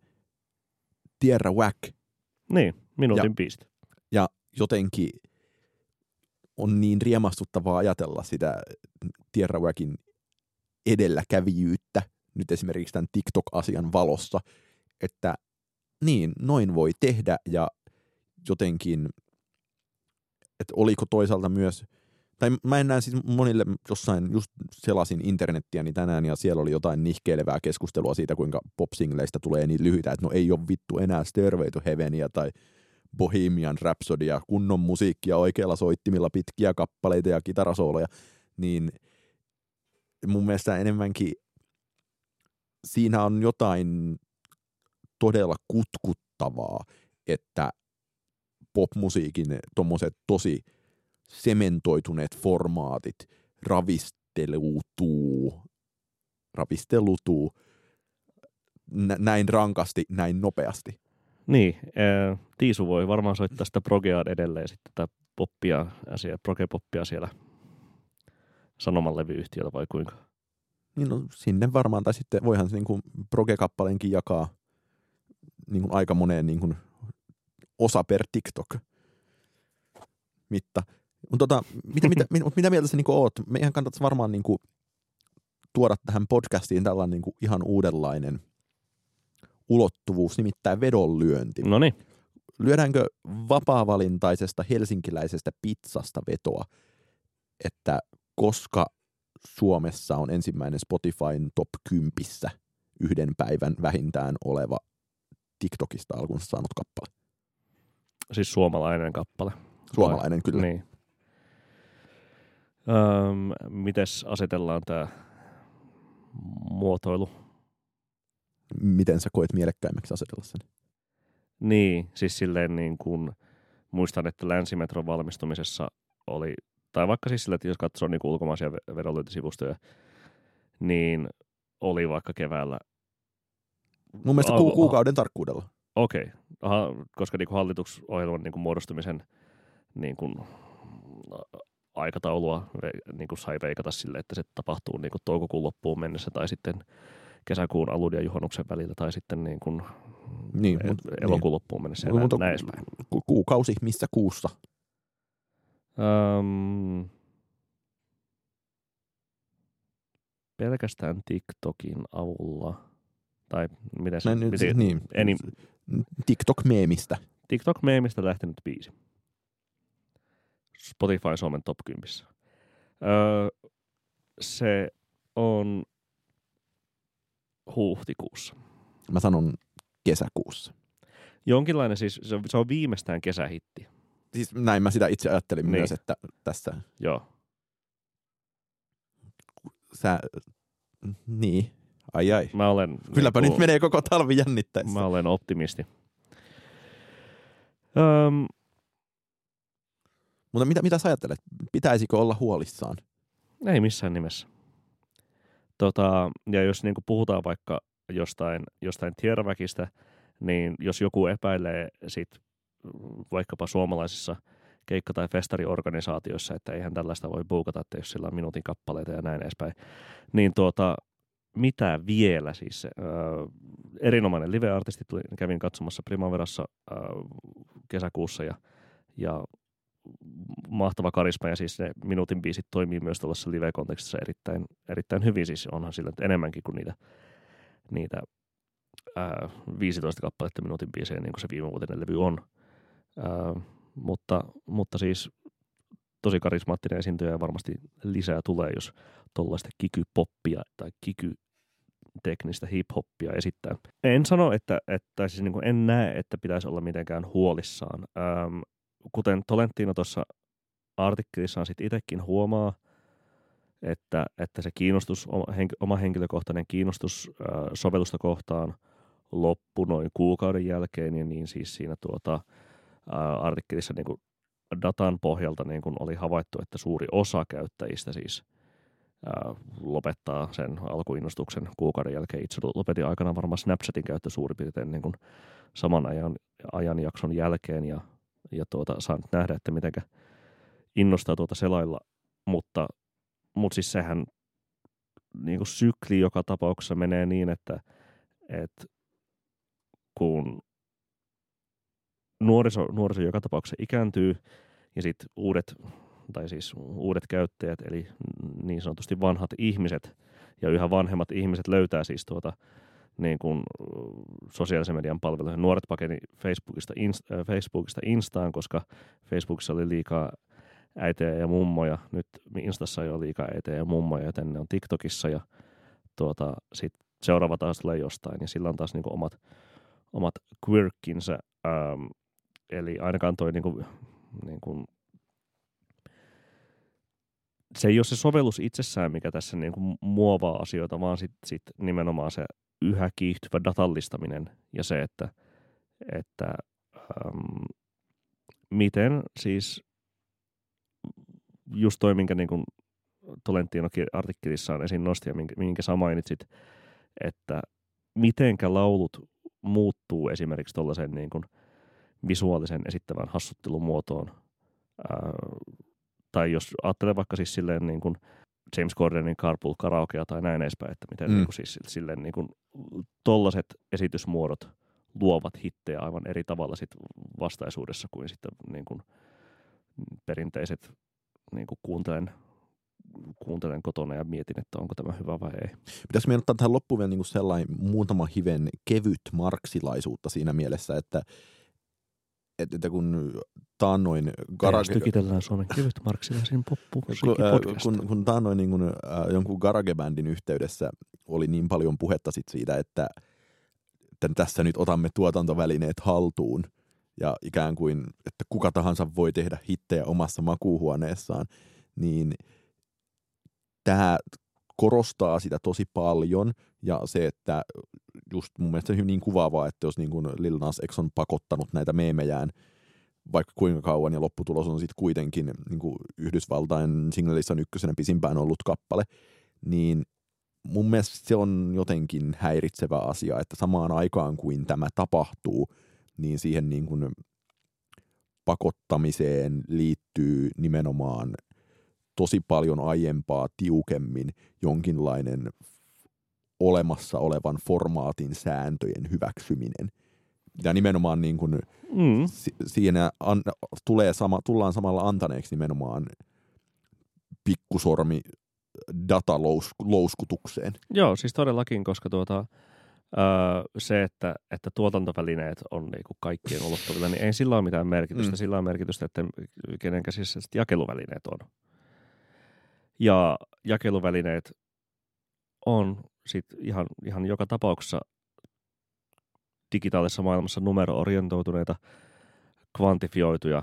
Tierra Whack Niin, minuutin biisit. ja jotenkin on niin riemastuttavaa ajatella sitä Tierra Whackin edelläkävijyyttä nyt esimerkiksi tämän TikTok-asian valossa, että niin, noin voi tehdä ja jotenkin, että oliko toisaalta myös, tai mä en näe siis monille jossain, just selasin internettiä niin tänään ja siellä oli jotain nihkeilevää keskustelua siitä, kuinka popsingleista tulee niin lyhyitä, että no ei ole vittu enää Stairway to Heavenia tai Bohemian Rhapsodya, kunnon musiikkia oikealla soittimilla, pitkiä kappaleita ja kitarasooloja, niin mun mielestä enemmänkin siinä on jotain todella kutkuttavaa, että popmusiikin tommoset tosi sementoituneet formaatit ravistelutuu, ravistelutuu nä- näin rankasti, näin nopeasti. Niin, äh, Tiisu voi varmaan soittaa sitä progeaa edelleen sitten tätä poppia, asia, proge-poppia siellä sanomalevyyhtiöllä vai kuinka? Niin no, sinne varmaan, tai sitten voihan se niin kuin proge-kappaleenkin jakaa niin kuin aika moneen niin kuin osa per TikTok mitta. Tota, mitä, mitä, mit- mut mitä mieltä sä niin oot? Meidän kannattaisi varmaan niin kuin tuoda tähän podcastiin tällainen niin kuin ihan uudenlainen ulottuvuus, nimittäin vedonlyönti. No niin, Lyödäänkö vapaavalintaisesta helsinkiläisestä pizzasta vetoa, että koska Suomessa on ensimmäinen Spotifyn top 10 yhden päivän vähintään oleva TikTokista alkunsa saanut kappale. siis suomalainen kappale. Suomalainen kyllä. Niin. Öm, mites asetellaan tämä muotoilu? Miten sä koet mielekkäimmäksi asetella sen? Niin, siis silleen niin kuin muistan, että Länsimetron valmistumisessa oli, tai vaikka siis sillä, että jos katsoo niin kuin ulkomaisia ve- vedonlyöntisivustoja, niin oli vaikka keväällä, Mun mielestä ku- kuukauden tarkkuudella. okei, okay, koska niin kuin hallituksohjelman niin kuin muodostumisen niin kuin, aikataulua niin kuin sai veikata sille, että se tapahtuu niin kuin toukokuun loppuun mennessä tai sitten kesäkuun alun ja juhannuksen välillä tai sitten niin kuin Niin, e- mut- elokuun loppuun mennessä ja Mutta- näin, edespäin. Ku- kuukausi missä kuussa? Öm, pelkästään TikTokin avulla, tai miten se, miten, niin. TikTok-meemistä. TikTok-meemistä lähtenyt biisi. Spotify Suomen top 10. Öö, se on huhtikuussa. Mä sanon kesäkuussa. Jonkinlainen siis, se on, se on viimeistään kesähitti. Siis näin mä sitä itse ajattelin Niin. myös, että tässä Joo. sä, niin, ai ai. Mä olen, Kylläpä niinku- nyt menee koko talvi jännittäessä. Mä olen optimisti. Öm, Mutta mitä, mitä sä ajattelet? Pitäisikö olla huolissaan? Ei missään nimessä. Tota, ja jos niin puhutaan vaikka jostain, jostain tierväkistä, niin jos joku epäilee sit vaikkapa suomalaisissa keikka- tai festariorganisaatioissa, että eihän tällaista voi buukata, että jos sillä on minuutin kappaleita ja näin edespäin, niin tuota, mitä vielä siis? Öö, erinomainen live-artisti, tuli, kävin katsomassa Primaverassa öö, kesäkuussa ja, ja mahtava karisma ja siis ne minuutin biisit toimii myös tuollaisessa live-kontekstissa erittäin, erittäin hyvin. Siis onhan sillä enemmänkin kuin niitä, niitä ää, 15 kappaletta minuutin biisejä, niin kuin se viimevuotinen levy on. Ää, mutta, mutta siis tosi karismaattinen esiintyjä ja varmasti lisää tulee, jos tuollaista kiky-poppia tai kiky teknistä hip-hoppia esittää. En sano, että, että siis niin en näe, että pitäisi olla mitenkään huolissaan. Ähm, kuten Tolentino tuossa artikkelissaan sitten itsekin huomaa, että, että se kiinnostus, oma henkilökohtainen kiinnostus sovellusta kohtaan loppui noin kuukauden jälkeen, ja niin siis siinä tuota, artikkelissa niin kuin datan pohjalta niin kuin oli havaittu, että suuri osa käyttäjistä siis lopettaa sen alkuinnostuksen kuukauden jälkeen. Itse lopetin aikana varmaan Snapchatin käyttö suurin piirtein niin kuin saman ajan, ajanjakson jälkeen ja, ja tuota, saan nähdä, että miten innostaa tuota selailla, mutta, mutta siis sehän niin kuin sykli joka tapauksessa menee niin, että, että kun nuoriso, nuoriso joka tapauksessa ikääntyy ja sitten uudet, tai siis uudet käyttäjät, eli niin sanotusti vanhat ihmiset ja yhä vanhemmat ihmiset löytää siis tuota niin kuin sosiaalisen median palveluja. Nuoret pakeni Facebookista, Inst- Facebookista Instaan, koska Facebookissa oli liikaa äitejä ja mummoja. Nyt Instassa ei ole liikaa äitejä ja mummoja, joten ne on TikTokissa ja tuota, sit seuraava taas tulee jostain. Ja sillä on taas niin kuin omat, omat quirkinsa. Ähm, Eli ainakaan toi niin kuin, niin kuin, se ei ole se sovellus itsessään, mikä tässä niin kuin muovaa asioita, vaan sit, sit nimenomaan se yhä kiihtyvä datallistaminen ja se, että, että ähm, miten siis just toi, minkä niin kuin Tolentino artikkelissaan esiin nosti ja minkä, minkä sä mainitsit, että mitenkä laulut muuttuu esimerkiksi tuollaisen niin kuin – visuaalisen esittävän hassuttelumuotoon. Ää, tai jos ajattelee vaikka siis silleen niin kuin James Gordonin Carpool Karaokea tai näin edespäin, että miten mm. niin kuin siis silleen niin kuin tollaset esitysmuodot luovat hittejä aivan eri tavalla sit vastaisuudessa kuin sitten niin kuin perinteiset niin kuin kuuntelen, kuuntelen kotona ja mietin, että onko tämä hyvä vai ei. Pitäisikö meidän ottaa tähän loppuun vielä niin kuin sellainen muutama hiven kevyt marksilaisuutta siinä mielessä, että että, että kun taannoin... Garage... Tykitellään Suomen kevyt marksilaisen poppu kun, kun, kun taannoin niin kun, äh, jonkun garagebändin yhteydessä oli niin paljon puhetta sit siitä, että, että tässä nyt otamme tuotantovälineet haltuun ja ikään kuin, että kuka tahansa voi tehdä hittejä omassa makuuhuoneessaan, niin tämä korostaa sitä tosi paljon. Ja se, että just mun mielestä se on niin kuvaavaa, että jos niin kuin Lil Nas X on pakottanut näitä meemejään vaikka kuinka kauan ja lopputulos on sitten kuitenkin niin kuin Yhdysvaltain singlelissä on ykkösenä pisimpään ollut kappale, niin mun mielestä se on jotenkin häiritsevä asia, että samaan aikaan kuin tämä tapahtuu, niin siihen niin kuin pakottamiseen liittyy nimenomaan tosi paljon aiempaa tiukemmin jonkinlainen olemassa olevan formaatin sääntöjen hyväksyminen. Ja nimenomaan niin kuin mm. si- siinä an, tulee sama, tullaan samalla antaneeksi nimenomaan pikkusormi datalouskutukseen. Joo, siis todellakin, koska tuota, öö, se, että, että tuotantovälineet on niinku kaikkien ulottuvilla, niin ei sillä ole mitään merkitystä. Mm. Sillä on merkitystä, että kenen käsissä jakeluvälineet on. Ja jakeluvälineet on sit ihan, ihan joka tapauksessa digitaalisessa maailmassa numero-orientoituneita, kvantifioituja,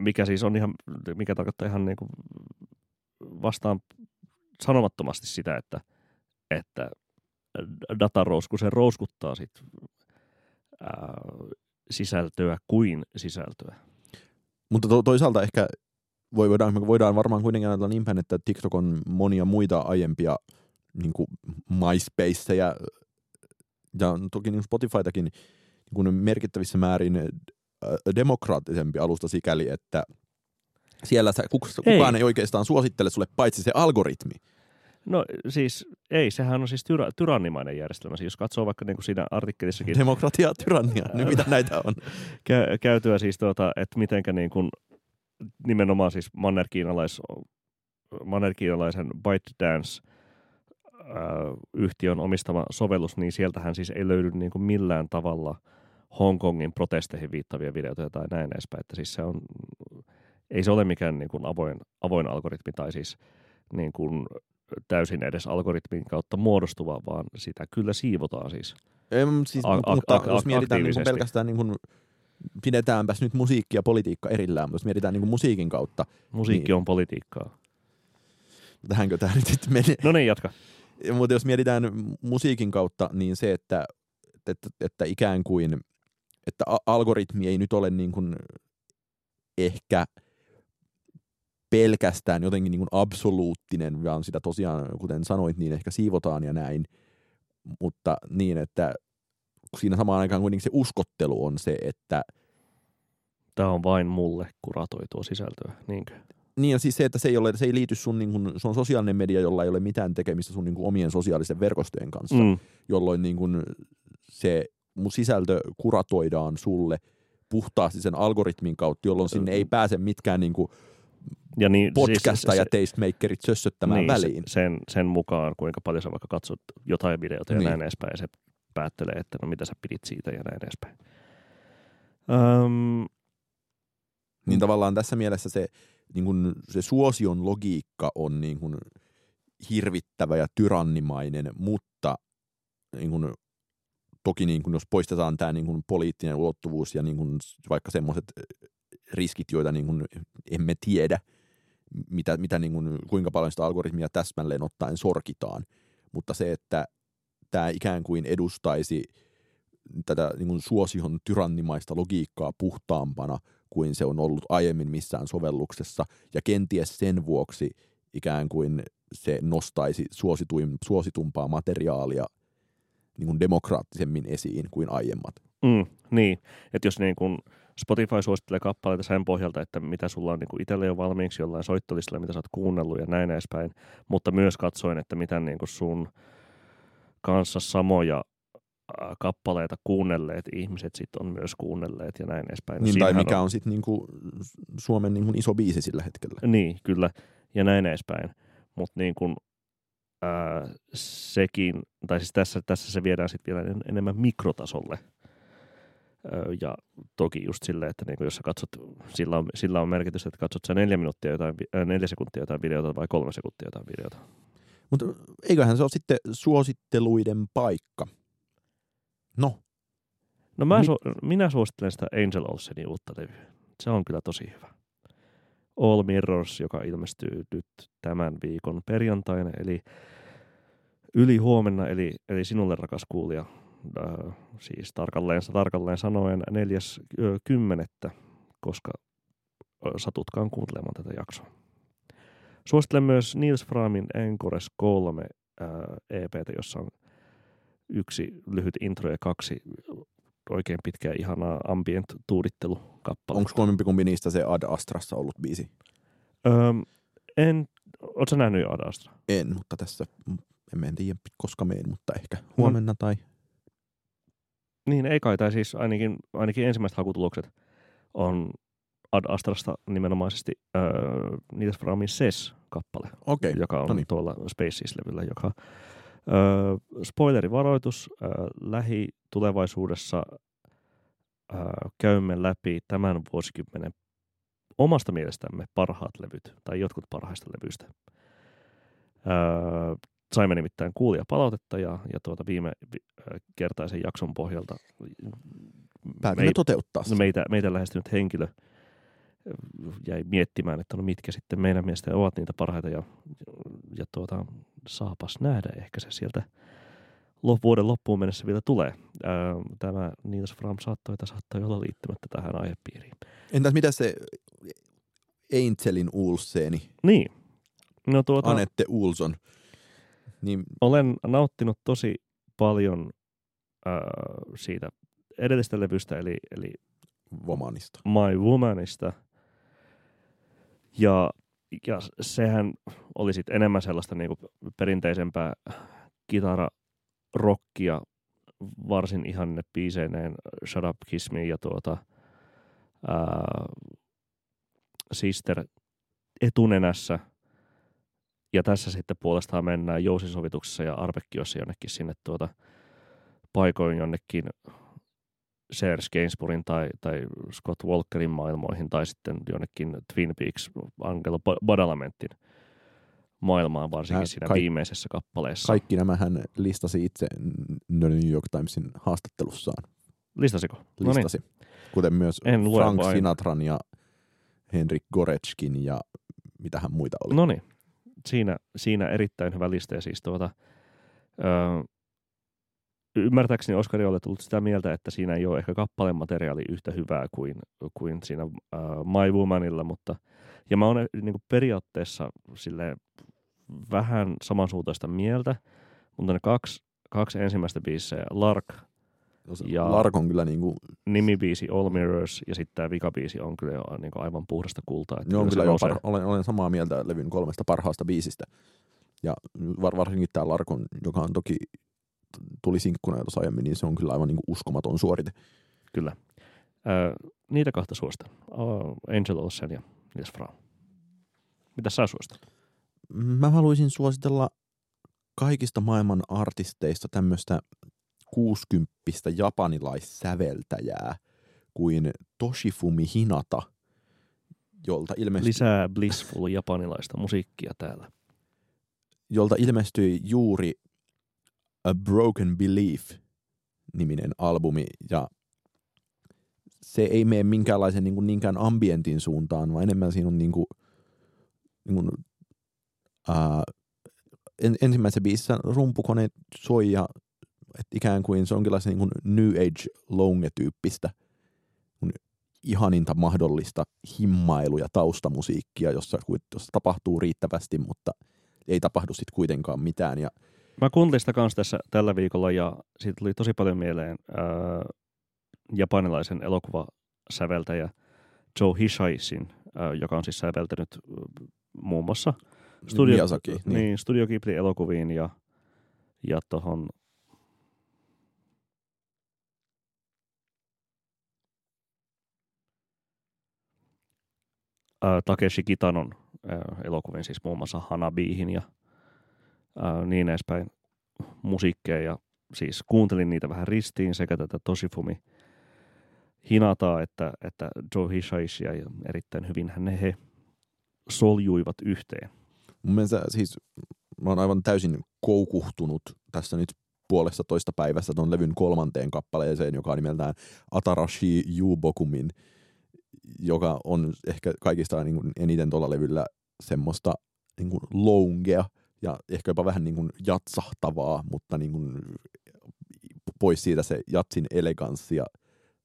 mikä siis on ihan, mikä tarkoittaa ihan niin kuin vastaan sanomattomasti sitä, että, että datarousku se rouskuttaa sit, ää, sisältöä kuin sisältöä. Mutta to, toisaalta ehkä voidaan, voidaan varmaan kuitenkin ajatella niin päin, että TikTok on monia muita aiempia niin kuin MySpaceja ja toki niin Spotifytakin niin kuin merkittävissä määrin äh, demokraattisempi alusta sikäli, että siellä sä, kukaan ei. ei oikeastaan suosittele sulle paitsi se algoritmi. No siis ei, sehän on siis tyra, tyrannimainen järjestelmä. Siis jos katsoo vaikka niin kuin siinä artikkelissakin... Demokratia, tyrannia, niin mitä näitä on? Kä, käytyä siis tuota, että mitenkä niin kuin nimenomaan siis mannerkiinalais, mannerkiinalaisen ByteDance yhtiön omistama sovellus, niin sieltähän siis ei löydy niin kuin millään tavalla Hongkongin protesteihin viittavia videoita tai näin edespäin. Että siis se on, ei se ole mikään niin kuin avoin, avoin algoritmi tai siis niin kuin täysin edes algoritmin kautta muodostuva, vaan sitä kyllä siivotaan siis. Em, siis, A- mutta a- jos mietitään niin kuin pelkästään, niin kuin, pidetäänpäs nyt musiikki ja politiikka erillään, mutta jos mietitään niin kuin musiikin kautta, Musiikki Niin. on politiikkaa. tähänkö tämä nyt sitten menee? No niin, jatka. Mutta jos mietitään musiikin kautta, niin se, että, että, että ikään kuin, että algoritmi ei nyt ole niin kuin ehkä pelkästään jotenkin niin kuin absoluuttinen, vaan sitä tosiaan, kuten sanoit, niin ehkä siivotaan ja näin, mutta niin, että siinä samaan aikaan kuitenkin se uskottelu on se, että Tämä on vain mulle kuratoitua sisältöä, niinkö? Niin ja siis se, että se ei, ole, se ei liity sun, niin kuin, se on sosiaalinen media, jolla ei ole mitään tekemistä sun niin kuin omien sosiaalisten verkostojen kanssa, Mm. jolloin niin kuin se mun sisältö kuratoidaan sulle puhtaasti sen algoritmin kautta, jolloin sinne ei pääse mitkään niin kuin Ja niin, podcasta se- ja tastemakerit sössöttämään niin, väliin. Se, sen, sen mukaan, kuinka paljon sä vaikka katsot jotain videota ja Niin. näin edespäin, ja se päättelee, että no mitä sä pidit siitä ja näin edespäin. Öm, Niin tavallaan tässä mielessä se, niin kuin se suosion logiikka on niin kuin hirvittävä ja tyrannimainen, mutta niin kuin, toki niin kuin, jos poistetaan tämä niin poliittinen ulottuvuus ja niin kuin, vaikka semmoiset riskit, joita niin kuin, emme tiedä, mitä, mitä niin kuin, kuinka paljon sitä algoritmia täsmälleen ottaen sorkitaan, mutta se, että tämä ikään kuin edustaisi tätä niin kuin suosion tyrannimaista logiikkaa puhtaampana kuin se on ollut aiemmin missään sovelluksessa, ja kenties sen vuoksi ikään kuin se nostaisi suosituin, suositumpaa materiaalia niin kuin demokraattisemmin esiin kuin aiemmat. mm, niin, että jos niin kun Spotify suosittelee kappaleita sen pohjalta, että mitä sulla on niin itselle jo valmiiksi jollain soittolistalla, mitä sä oot kuunnellut ja näin edespäin, mutta myös katsoin, että mitä niin kun sun kanssa samoja ää, kappaleita kuunnelleet ihmiset sit on myös kuunnelleet ja näin edespäin. Niin, tai mikä on sitten niinku Suomen niinku iso biisi sillä hetkellä. Niin, kyllä. Ja näin edespäin. Mutta niin kun, ää, sekin, tai siis tässä, tässä se viedään sitten vielä en- enemmän mikrotasolle. Ö, ja toki just silleen, että niin jos sä katsot, sillä on, sillä on merkitystä, että katsot sä neljä minuuttia jotain, ää, neljä sekuntia jotain videota vai kolme sekuntia jotain videota. Mutta eiköhän se ole sitten suositteluiden paikka. No, No mä Mi- su- minä suosittelen sitä Angel Olsenin uutta levyä. Se on kyllä tosi hyvä. All Mirrors, joka ilmestyy nyt tämän viikon perjantaina, eli yli huomenna, eli, eli sinulle rakas kuulija, äh, siis tarkalleen, tarkalleen sanoen neljäs ö, kymmenettä, koska ö, satutkaan kuuntelemaan tätä jaksoa. Suosittelen myös Niels Framin Encores 3 äh, EPtä, jossa on yksi lyhyt intro ja kaksi oikein pitkää ihanaa ambient tuudittelu-kappale. onko kolmempikumpi niistä se Ad Astrassa ollut biisi? Öm, en, ootko nähnyt jo Ad Astra? En, mutta tässä mm, en, tiedä koska meen, mutta ehkä Mm. huomenna tai... Niin, ei kai, tai siis ainakin, ainakin ensimmäiset hakutulokset on Ad Astrasta nimenomaisesti äh, Niels Framin SES-kappale, Okei, joka on no niin. tuolla Spaces-levyllä, joka äh, spoilerivaroitus, äh, lähitulevaisuudessa äh, käymme läpi tämän vuosikymmenen omasta mielestämme parhaat levyt, tai jotkut parhaista levyistä. Äh, saimme nimittäin kuulia palautetta ja, ja tuota viime vi- kertaisen jakson pohjalta päätimme toteuttaa no sitä. meitä, meitä lähestynyt henkilö jäi miettimään, että no mitkä sitten meidän mielestä ovat niitä parhaita ja, ja tuota, saapas nähdä, ehkä se sieltä vuoden loppuun mennessä vielä tulee. Ää, Tämä Niels Fram saattoi, tai saattoi olla liittymättä tähän aihepiiriin. Entäs mitä se Angelin Ulseeni, Niin, no tuota, Anette Ulson, niin olen nauttinut tosi paljon ää, siitä edellisestä levystä, eli, eli Vomanista. My Womanista. Ja, ja sehän oli sitten enemmän sellaista niinku perinteisempää kitararockia, varsin ihanne biiseineen Shut Up Kiss Me ja tuota, ää, Sister etunenässä. Ja tässä sitten puolestaan mennään jousisovituksessa ja arpekkiossa jonnekin sinne tuota paikoin jonnekin Serge Gainsbourin tai, tai Scott Walkerin maailmoihin tai sitten jonnekin Twin Peaks Angelo Ba- Badalamentin maailmaa, varsinkin Ää, siinä kaik- viimeisessä kappaleessa. Kaikki nämä hän listasi itse New York Timesin haastattelussaan. Listasiko? No niin. Listasi. Kuten myös En Frank vain. Sinatran ja Henrik Goretskin ja mitähän muita oli. No niin, siinä, siinä erittäin hyvä lista. Ja siis tuota, öö, ymmärtääkseni Oskari oli tullut sitä mieltä, että siinä ei ole ehkä kappaleen materiaali yhtä hyvää kuin, kuin siinä äh, My Womanilla, mutta ja mä oon niin periaatteessa sille vähän samansuuntaista mieltä, mutta ne kaksi, kaksi ensimmäistä biisejä, Lark, ja- Lark on kyllä niinku, nimibiisi All Mirrors ja sitten tämä vikabiisi on kyllä jo niin aivan puhdasta kultaa. Että on kyllä jo par, olen, olen samaa mieltä levyn kolmesta parhaasta biisistä. Ja var, varsinkin tämä Larkon, joka on toki tuli sinkkuna jo aiemmin, niin se on kyllä aivan niinku uskomaton suorite. Kyllä. Ö, niitä kahta suostan. Uh, Angel Olsen ja Nils Frau. Mitä sä suostat? Mä haluaisin suositella kaikista maailman artisteista tämmöistä 60 japanilaissäveltäjää kuin Toshifumi Hinata, jolta ilmestyi, Lisää blissful japanilaista musiikkia täällä. jolta ilmestyi juuri A Broken Belief-niminen albumi, ja se ei mene minkäänlaisen niin kuin, niinkään ambientin suuntaan, vaan enemmän siinä on niin kuin, niin kuin, ää, en, ensimmäisessä biisissä rumpukone soi ja et ikään kuin se onkin niin kuin New Age Longe-tyyppistä ihaninta mahdollista himmailu- ja taustamusiikkia, jossa, jossa tapahtuu riittävästi, mutta ei tapahdu sitten kuitenkaan mitään. Ja Mä kuuntelin sitä kanssa tässä tällä viikolla ja siitä tuli tosi paljon mieleen ää, japanilaisen elokuvasäveltäjä Joe Hisaisin, ää, joka on siis säveltänyt ää, muun muassa Studio, Miyazaki, niin. niin. Studio Ghibli-elokuviin ja, ja tuohon Takeshi Kitanon elokuviin, siis muun muassa Hanabiihin ja ää, niin edespäin musiikkeja ja siis kuuntelin niitä vähän ristiin sekä tätä Toshifumi Hinataa että, että Joe Hishaishia ja erittäin hyvin ne he soljuivat yhteen. Mun mielestä siis mä oon aivan täysin koukuhtunut tässä nyt puolessa toista päivässä ton levyn kolmanteen kappaleeseen, joka on nimeltään Atarashi Yubokumin, joka on ehkä kaikista niin kuin eniten tuolla levyllä semmoista niin kuin loungea ja ehkä jopa vähän niin kuin jatsahtavaa, mutta niin kuin pois siitä se jatsin eleganssi ja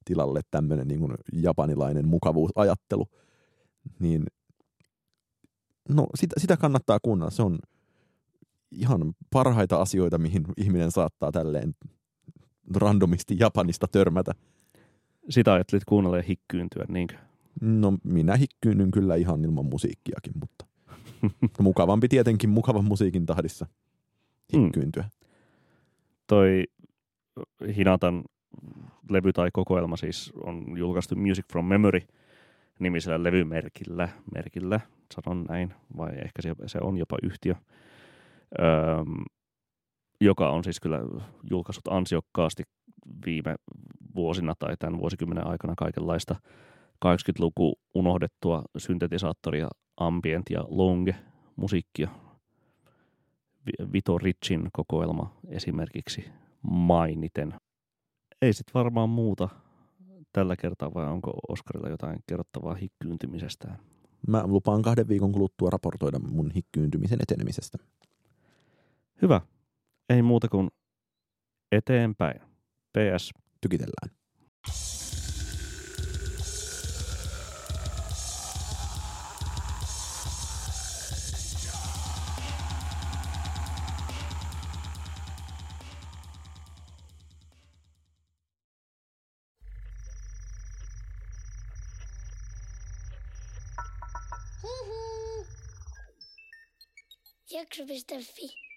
tilalle tämmöinen niin kuin japanilainen mukavuusajattelu. Niin no sitä, sitä kannattaa kuunnella. Se on ihan parhaita asioita, mihin ihminen saattaa tälleen randomisti Japanista törmätä. Sitä ajattelit kuunnella ja hikkyyntyä, niinkö? No minä hikkyynyn kyllä ihan ilman musiikkiakin, mutta mukavampi tietenkin mukavan musiikin tahdissa hikkyyntyä. Toi Hinatan levy tai kokoelma siis on julkaistu Music from Memory nimisellä levymerkillä, merkillä, sanon näin, vai ehkä se, se on jopa yhtiö, öö, joka on siis kyllä julkaissut ansiokkaasti viime vuosina tai tämän vuosikymmenen aikana kaikenlaista 80-luku unohdettua syntetisaattoria, ambient ja longe musiikkia. Vi- Vito Richin kokoelma esimerkiksi mainiten. Ei sit varmaan muuta tällä kertaa, vai onko Oskarilla jotain kerrottavaa hikkyyntymisestään? Mä lupaan kahden viikon kuluttua raportoida mun hikkyyntymisen etenemisestä. Hyvä. Ei muuta kuin eteenpäin. PS. Tykitellään. Jakso.fi